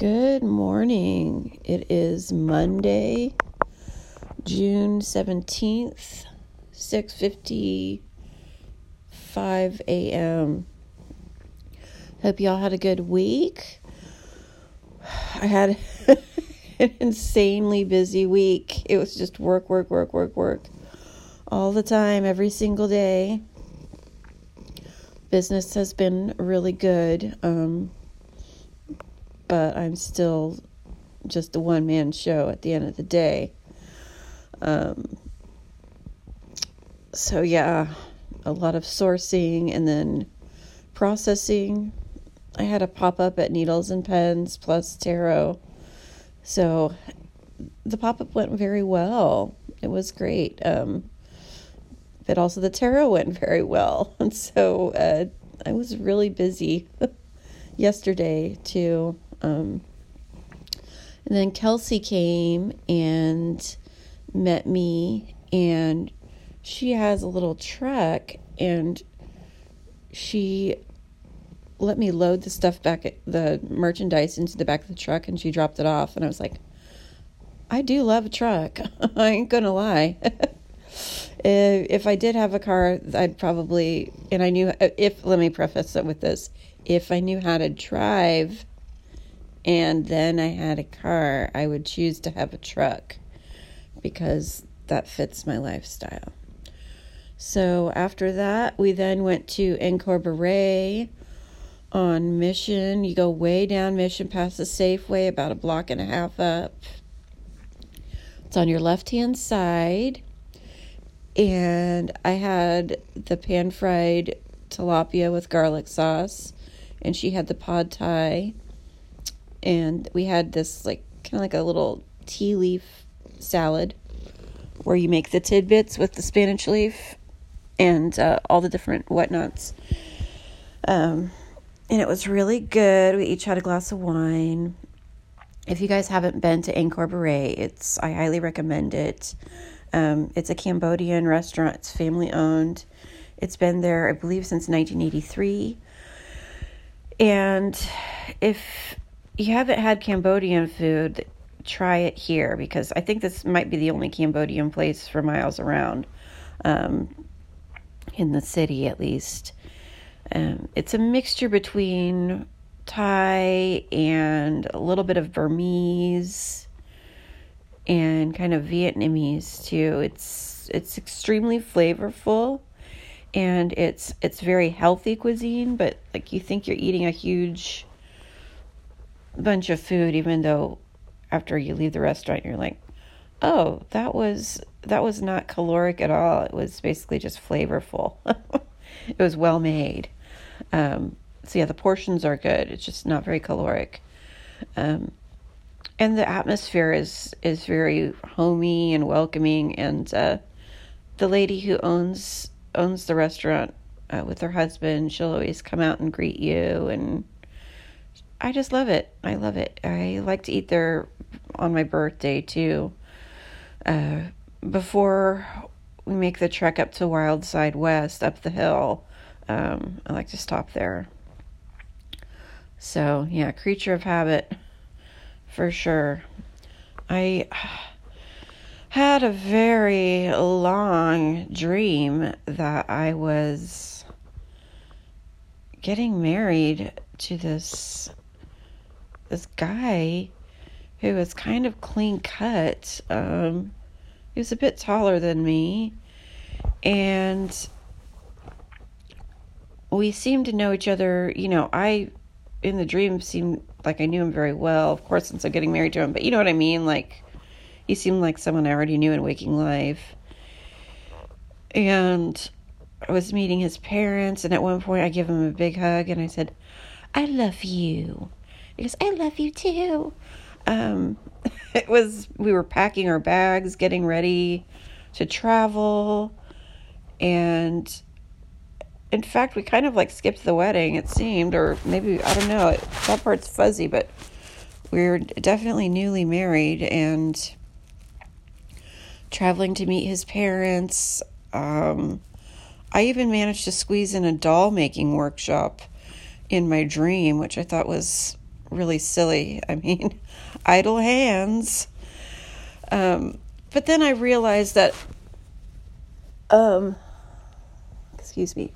Good morning. It is Monday, June 17th, 6:55 a.m. Hope y'all had a good week. I had an insanely busy week. It was just work, work, work, work, work all the time, every single day. Business has been really good. Um, but I'm still just a one man show at the end of the day. Um, so, yeah, a lot of sourcing and then processing. I had a pop up at Needles and Pens plus Tarot. So, the pop up went very well. It was great. Um, but also, the tarot went very well. And so, uh, I was really busy yesterday too. Um, and then Kelsey came and met me, and she has a little truck, and she let me load the stuff back at the merchandise into the back of the truck, and she dropped it off, and I was like, I do love a truck. I ain't gonna lie. if I did have a car, I'd probably, and I knew if, let me preface it with this if I knew how to drive, and then I had a car, I would choose to have a truck because that fits my lifestyle. So after that, we then went to Angkor Borei on Mission. You go way down Mission past the Safeway, about a block and a half up. It's on your left hand side. And I had the pan fried tilapia with garlic sauce, and she had the pad thai and we had this like kind of like a little tea leaf salad where you make the tidbits with the spinach leaf and uh, all the different whatnots. Um, and it was really good. We each had a glass of wine. If you guys haven't been to Angkor Borei, it's I highly recommend it. Um, it's a Cambodian restaurant. It's family owned. It's been there, I believe, since 1983. And if you haven't had Cambodian food, try it here because I think this might be the only Cambodian place for miles around, um, in the city at least. Um, it's a mixture between Thai and a little bit of Burmese and kind of Vietnamese too. It's it's extremely flavorful and it's it's very healthy cuisine, but like you think you're eating a huge bunch of food even though after you leave the restaurant you're like oh that was that was not caloric at all. It was basically just flavorful. It was well made. Um, so yeah the portions are good. It's just not very caloric. Um, and the atmosphere is is very homey and welcoming. And uh, the lady who owns owns the restaurant uh, with her husband she'll always come out and greet you and I just love it. I love it. I like to eat there on my birthday too. Uh, before we make the trek up to Wild Side West up the hill, um, I like to stop there. So, yeah, creature of habit for sure. I had a very long dream that I was getting married to this this guy who was kind of clean cut. Um, he was a bit taller than me, and we seemed to know each other. You know, I in the dream seemed like I knew him very well, of course, since I'm getting married to him. But you know what I mean? Like, he seemed like someone I already knew in waking life. And I was meeting his parents, and at one point I gave him a big hug, and I said, I love you. He goes, I love you too. Um, it was, we were packing our bags, getting ready to travel. And in fact, we kind of like skipped the wedding, it seemed, or maybe, I don't know, that part's fuzzy, but we were definitely newly married and traveling to meet his parents. Um, I even managed to squeeze in a doll making workshop in my dream, which I thought was really silly. I mean, idle hands. Um, but then I realized that, um, excuse me,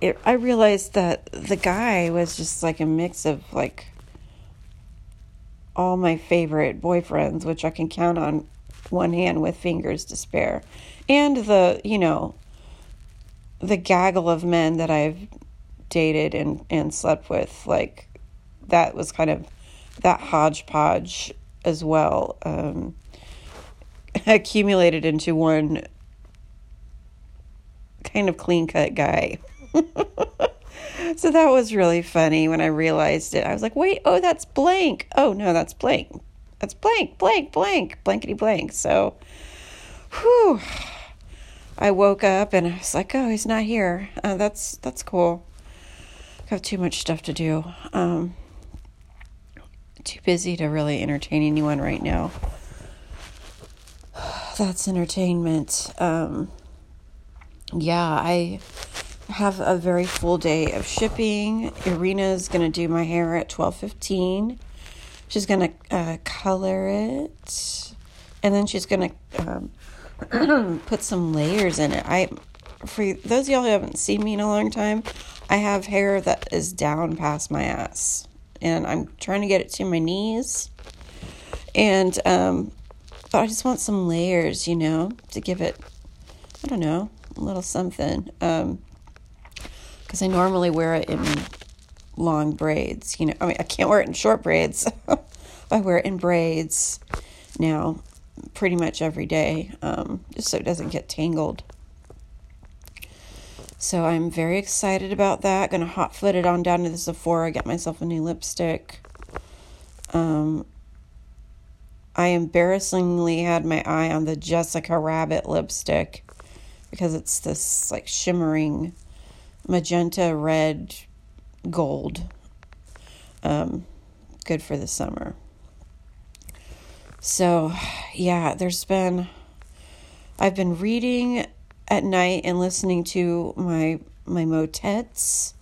it, I realized that the guy was just like a mix of like all my favorite boyfriends, which I can count on one hand with fingers to spare, and the, you know, the gaggle of men that I've dated and, and slept with. Like, that was kind of that hodgepodge as well. Um, accumulated into one kind of clean cut guy. so that was really funny when I realized it. I was like, wait, oh, that's blank. Oh, no, that's blank. That's blank, blank, blank, blankety blank. So, whew. I woke up and I was like, oh, he's not here. Uh, that's that's cool. Got too much stuff to do. Um, too busy to really entertain anyone right now. That's entertainment. Um, yeah, I have a very full day of shipping. Irina's gonna do my hair at twelve fifteen. She's gonna uh, color it, and then she's gonna um, put some layers in it. I, for those of y'all who haven't seen me in a long time, I have hair that is down past my ass, and I'm trying to get it to my knees. And um, but I just want some layers, you know, to give it, I don't know, a little something. Um, because I normally wear it in long braids. You know, I mean, I can't wear it in short braids. I wear it in braids now pretty much every day, um, just so it doesn't get tangled. So I'm very excited about that. Gonna hot foot it on down to the Sephora, get myself a new lipstick. Um, I embarrassingly had my eye on the Jessica Rabbit lipstick because it's this like shimmering magenta red gold. Um, good for the summer. So, yeah, there's been I've been reading at night and listening to my my motets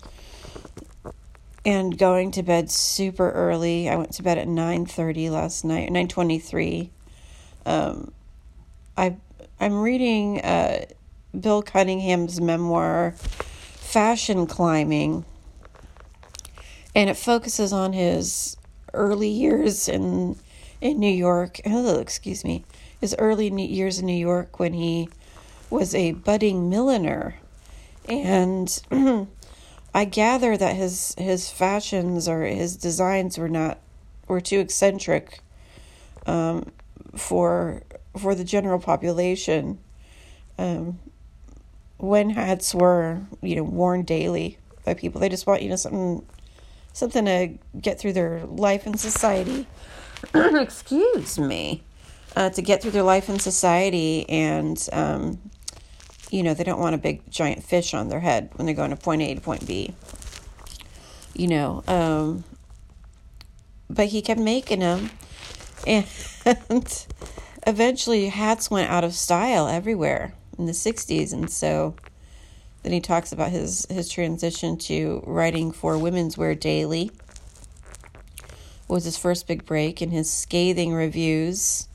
and going to bed super early. I went to bed at 9:30 last night, 9:23. Um I I'm reading uh Bill Cunningham's memoir Fashion Climbing and it focuses on his early years in in New York. Oh, excuse me. His early years in New York when he was a budding milliner. And I gather that his his fashions or his designs were not were too eccentric um, for for the general population. Um, when hats were you know worn daily by people, they just want you know something something to get through their life in society. Excuse me, uh, to get through their life in society and um, you know, they don't want a big giant fish on their head when they're going to point A to point B. You know, um, but he kept making them, and eventually hats went out of style everywhere in the 60s, and so then he talks about his his transition to writing for Women's Wear Daily. Was his first big break in his scathing reviews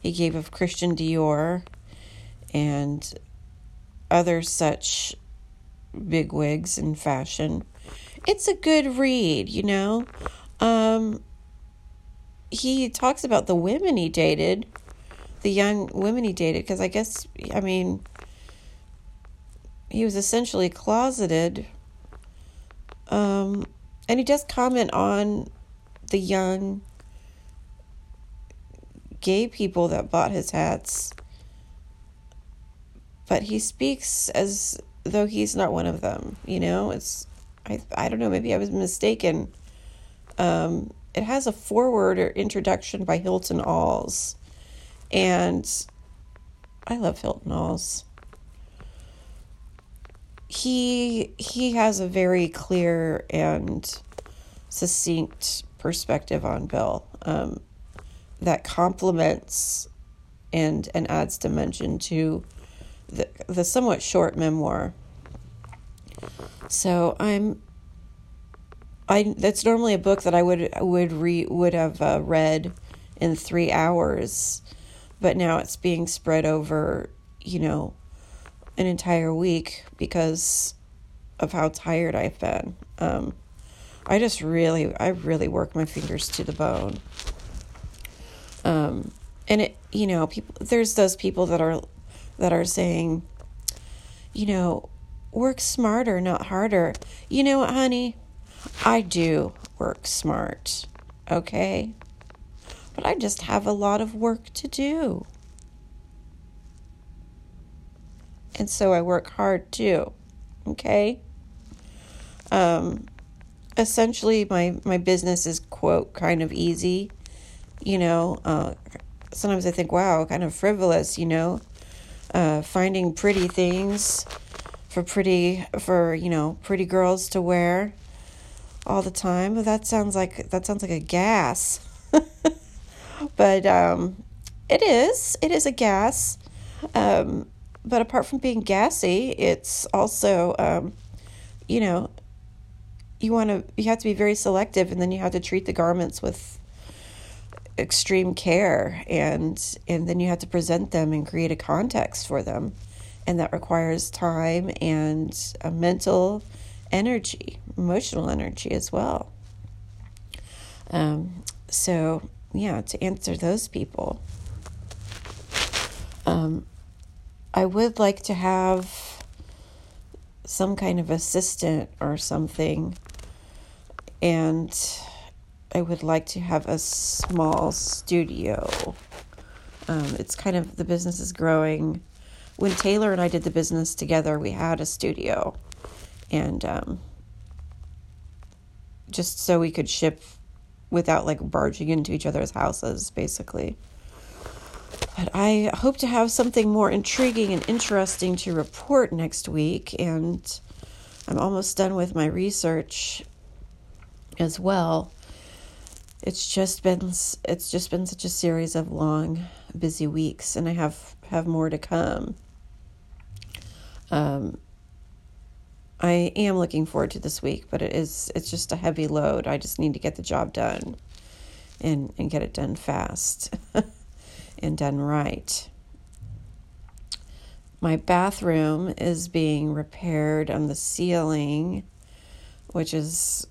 he gave of Christian Dior and other such bigwigs in fashion. It's a good read, you know. Um, he talks about the women he dated, the young women he dated, because I guess, I mean, he was essentially closeted. Um, and he does comment on the young gay people that bought his hats but he speaks as though he's not one of them. You know, it's I I don't know. Maybe I was mistaken. Um, it has a foreword or introduction by Hilton Als, and I love Hilton Als. He he has a very clear and succinct perspective on Bill um, that complements and and adds dimension to the, the somewhat short memoir. So I'm I that's normally a book that I would would re would have uh, read in three hours, but now it's being spread over, you know, an entire week because of how tired I've been. Um, I just really, I really work my fingers to the bone. Um, and it, you know, people, there's those people that are, that are saying, you know, work smarter, not harder. You know what, honey? I do work smart, okay? But I just have a lot of work to do. And so I work hard too, okay? Um, essentially, my, my business is, quote, kind of easy. You know, uh, sometimes I think, wow, kind of frivolous, you know? Uh, finding pretty things for pretty for you know pretty girls to wear all the time. That sounds like that sounds like a gas. but um, it is it is a gas. Um, but apart from being gassy, it's also um, you know you want to you have to be very selective, and then you have to treat the garments with extreme care and and then you have to present them and create a context for them and that requires time and a mental energy, emotional energy as well. Um, so, yeah, to answer those people, um, I would like to have some kind of assistant or something, and I would like to have a small studio. Um, it's kind of the business is growing when Taylor and I did the business together, we had a studio, and um, just so we could ship without like barging into each other's houses, basically. But I hope to have something more intriguing and interesting to report next week, and I'm almost done with my research as well. It's just been it's just been such a series of long, busy weeks, and I have have more to come. Um, I am looking forward to this week, but it is it's just a heavy load. I just need to get the job done and and get it done fast and done right. My bathroom is being repaired on the ceiling, which is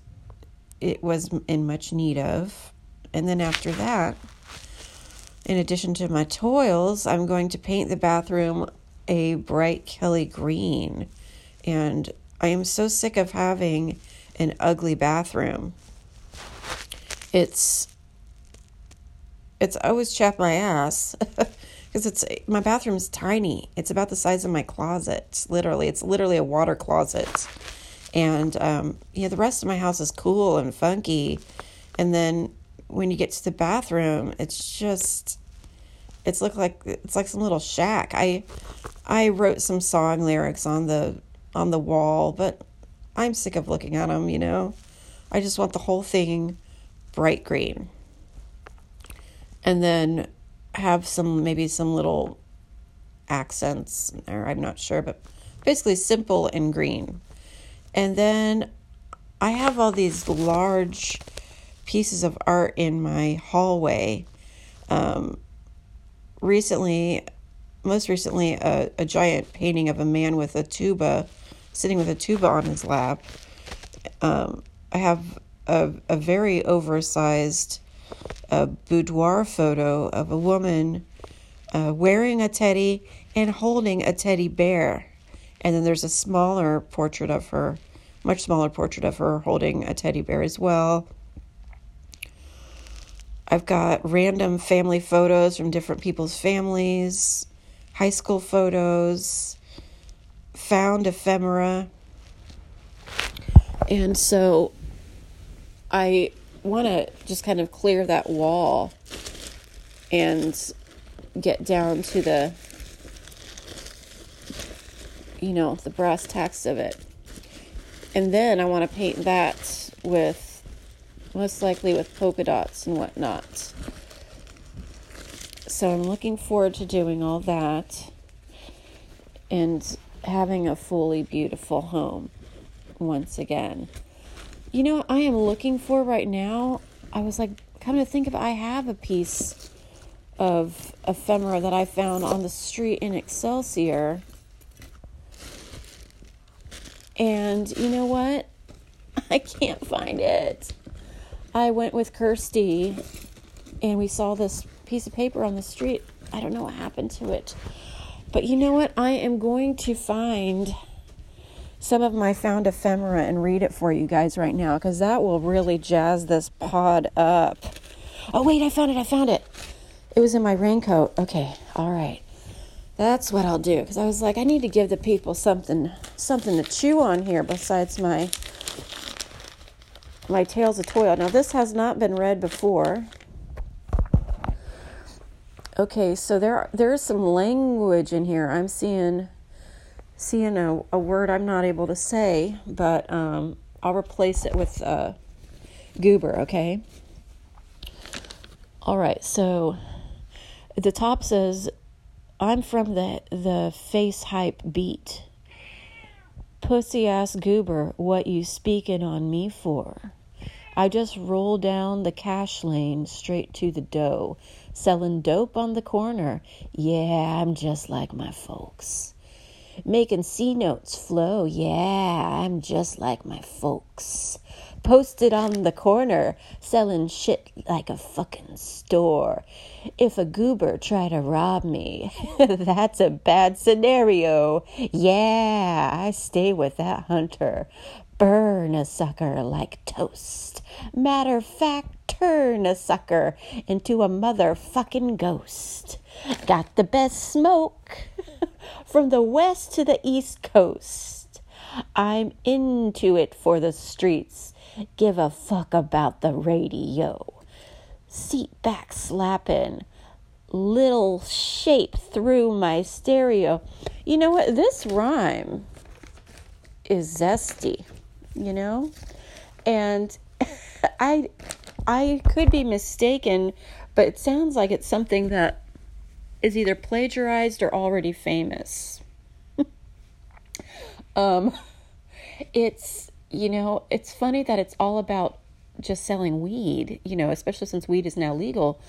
it was in much need of. And then after that, in addition to my toils, I'm going to paint the bathroom a bright Kelly green. And I am so sick of having an ugly bathroom. It's it's always chap my ass because it's my bathroom's tiny. It's about the size of my closet. Literally, it's literally a water closet. And um, yeah, the rest of my house is cool and funky. And then when you get to the bathroom, it's just it's look like it's like some little shack. I I wrote some song lyrics on the on the wall, but I'm sick of looking at them, you know. I just want the whole thing bright green. And then have some maybe some little accents there, I'm not sure, but basically simple and green. And then I have all these large pieces of art in my hallway. Um, recently, most recently, a, a giant painting of a man with a tuba, sitting with a tuba on his lap. Um, I have a, a very oversized uh, boudoir photo of a woman uh, wearing a teddy and holding a teddy bear. And then there's a smaller portrait of her, much smaller portrait of her holding a teddy bear as well. I've got random family photos from different people's families, high school photos, found ephemera. And so I want to just kind of clear that wall and get down to the you know the brass tacks of it and then i want to paint that with most likely with polka dots and whatnot. So I'm looking forward to doing all that and having a fully beautiful home once again. you know I am looking for right now? I was like, come to think of it, I have a piece of ephemera that I found on the street in Excelsior. And you know what? I can't find it. I went with Kirsty and we saw this piece of paper on the street. I don't know what happened to it. But you know what? I am going to find some of my found ephemera and read it for you guys right now because that will really jazz this pod up. Oh, wait, I found it. I found it. It was in my raincoat. Okay, all right. That's what I'll do because I was like, I need to give the people something, something to chew on here besides my my Tales of Toil. Now this has not been read before. Okay, so there are, there is some language in here. I'm seeing seeing a, a word I'm not able to say, but um, I'll replace it with uh, goober. Okay. All right, so the top says, I'm from the, the face hype beat. Pussy ass goober, what you speaking on me for? I just roll down the cash lane straight to the dough, selling dope on the corner. Yeah, I'm just like my folks. Making C notes flow. Yeah, I'm just like my folks posted on the corner selling shit like a fucking store. If a goober try to rob me, that's a bad scenario. Yeah, I stay with that hunter. Burn a sucker like toast. Matter of fact, turn a sucker into a motherfucking ghost. Got the best smoke from the west to the east coast. I'm into it for the streets give a fuck about the radio. Seat back slapping, little shape through my stereo. You know what? This rhyme is zesty, you know? And I I could be mistaken, but it sounds like it's something that is either plagiarized or already famous. um it's you know, it's funny that it's all about just selling weed, you know, especially since weed is now legal.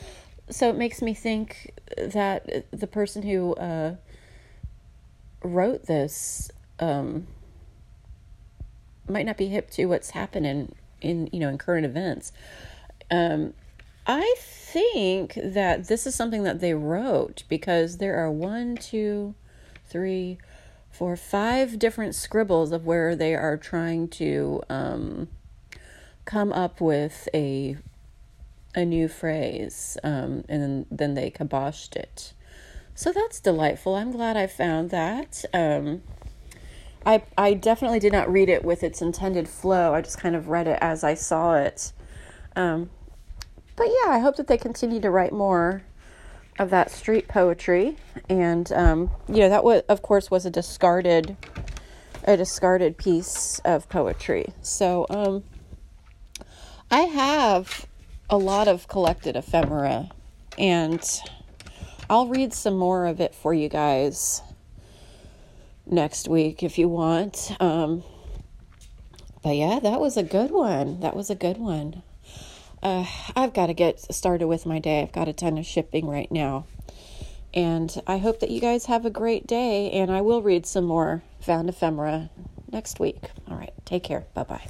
So it makes me think that the person who uh, wrote this um, might not be hip to what's happening in, you know, in current events. Um, I think that this is something that they wrote because there are one, two, three, for five different scribbles of where they are trying to um, come up with a a new phrase, um, and then, they kiboshed it. So that's delightful. I'm glad I found that. Um, I I definitely did not read it with its intended flow. I just kind of read it as I saw it. Um, but yeah, I hope that they continue to write more of that street poetry, and um, you know that was, of course, was a discarded, a discarded piece of poetry. So um, I have a lot of collected ephemera, and I'll read some more of it for you guys next week if you want. Um, but yeah, that was a good one. That was a good one uh, I've got to get started with my day. I've got a ton of shipping right now. And I hope that you guys have a great day. And I will read some more Found Ephemera next week. All right. Take care. Bye bye.